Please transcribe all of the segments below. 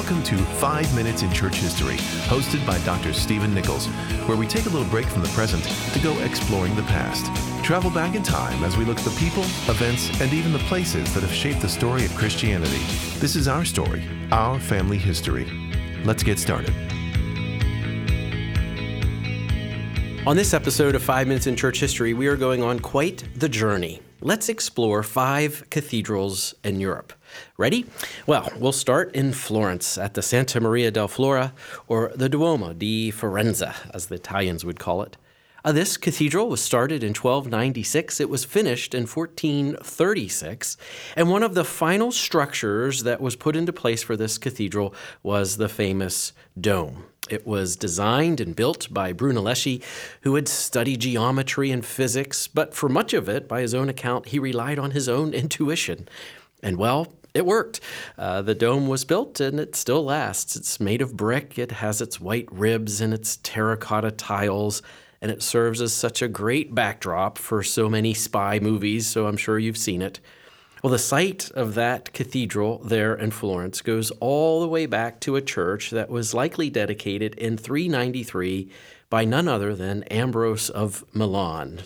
Welcome to 5 Minutes in Church History, hosted by Dr. Stephen Nichols, where we take a little break from the present to go exploring the past. Travel back in time as we look at the people, events, and even the places that have shaped the story of Christianity. This is our story, our family history. Let's get started. On this episode of 5 Minutes in Church History, we are going on quite the journey. Let's explore five cathedrals in Europe. Ready? Well, we'll start in Florence at the Santa Maria del Fiore, or the Duomo di Firenze, as the Italians would call it. Uh, this cathedral was started in 1296. It was finished in 1436. And one of the final structures that was put into place for this cathedral was the famous dome. It was designed and built by Brunelleschi, who had studied geometry and physics, but for much of it, by his own account, he relied on his own intuition. And well, it worked. Uh, the dome was built and it still lasts. It's made of brick, it has its white ribs and its terracotta tiles, and it serves as such a great backdrop for so many spy movies, so I'm sure you've seen it. Well, the site of that cathedral there in Florence goes all the way back to a church that was likely dedicated in 393 by none other than Ambrose of Milan.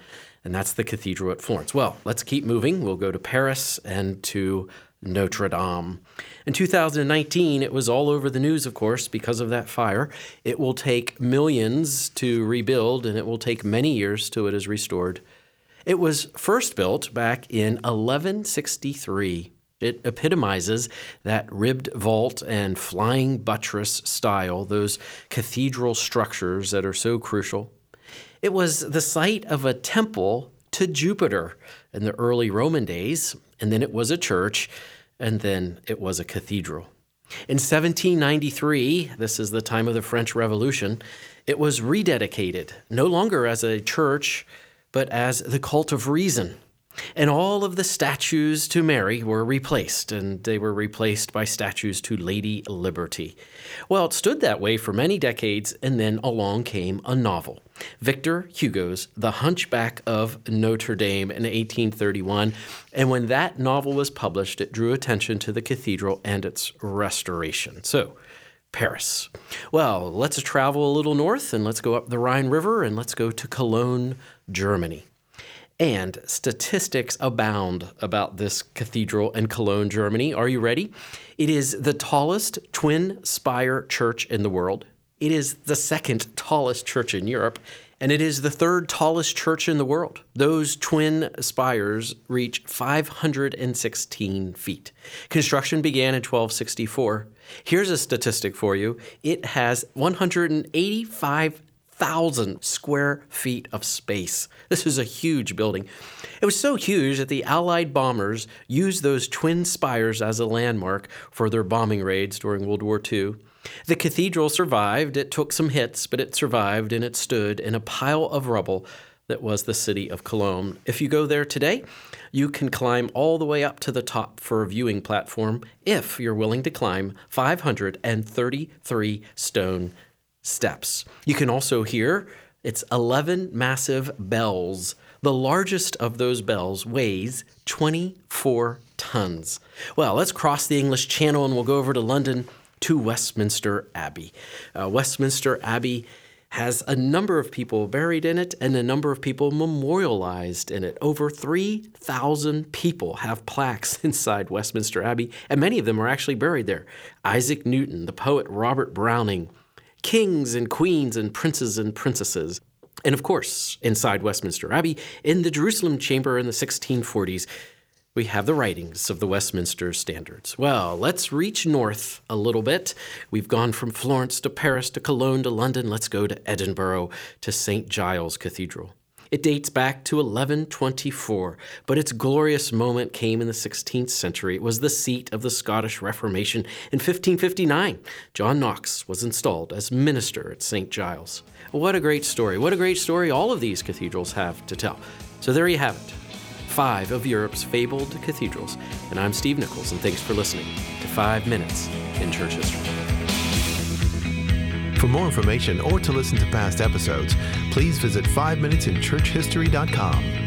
And that's the cathedral at Florence. Well, let's keep moving. We'll go to Paris and to Notre Dame. In 2019, it was all over the news, of course, because of that fire. It will take millions to rebuild, and it will take many years till it is restored. It was first built back in 1163. It epitomizes that ribbed vault and flying buttress style, those cathedral structures that are so crucial. It was the site of a temple to Jupiter in the early Roman days, and then it was a church, and then it was a cathedral. In 1793, this is the time of the French Revolution, it was rededicated, no longer as a church, but as the cult of reason. And all of the statues to Mary were replaced, and they were replaced by statues to Lady Liberty. Well, it stood that way for many decades, and then along came a novel Victor Hugo's The Hunchback of Notre Dame in 1831. And when that novel was published, it drew attention to the cathedral and its restoration. So, Paris. Well, let's travel a little north and let's go up the Rhine River and let's go to Cologne, Germany. And statistics abound about this cathedral in Cologne, Germany. Are you ready? It is the tallest twin spire church in the world. It is the second tallest church in Europe, and it is the third tallest church in the world. Those twin spires reach 516 feet. Construction began in 1264. Here's a statistic for you it has 185 thousand square feet of space. This is a huge building. It was so huge that the Allied bombers used those twin spires as a landmark for their bombing raids during World War II. The cathedral survived. It took some hits, but it survived and it stood in a pile of rubble that was the city of Cologne. If you go there today, you can climb all the way up to the top for a viewing platform if you're willing to climb 533 stone steps. You can also hear its 11 massive bells. The largest of those bells weighs 24 tons. Well, let's cross the English Channel and we'll go over to London to Westminster Abbey. Uh, Westminster Abbey has a number of people buried in it and a number of people memorialized in it. Over 3,000 people have plaques inside Westminster Abbey, and many of them are actually buried there. Isaac Newton, the poet Robert Browning, kings and queens and princes and princesses. And of course, inside Westminster Abbey, in the Jerusalem chamber in the 1640s, we have the writings of the Westminster Standards. Well, let's reach north a little bit. We've gone from Florence to Paris to Cologne to London. Let's go to Edinburgh to St. Giles Cathedral. It dates back to 1124, but its glorious moment came in the 16th century. It was the seat of the Scottish Reformation. In 1559, John Knox was installed as minister at St. Giles. What a great story. What a great story all of these cathedrals have to tell. So there you have it five of Europe's fabled cathedrals. And I'm Steve Nichols, and thanks for listening to Five Minutes in Church History. For more information or to listen to past episodes, please visit 5minutesinchurchhistory.com.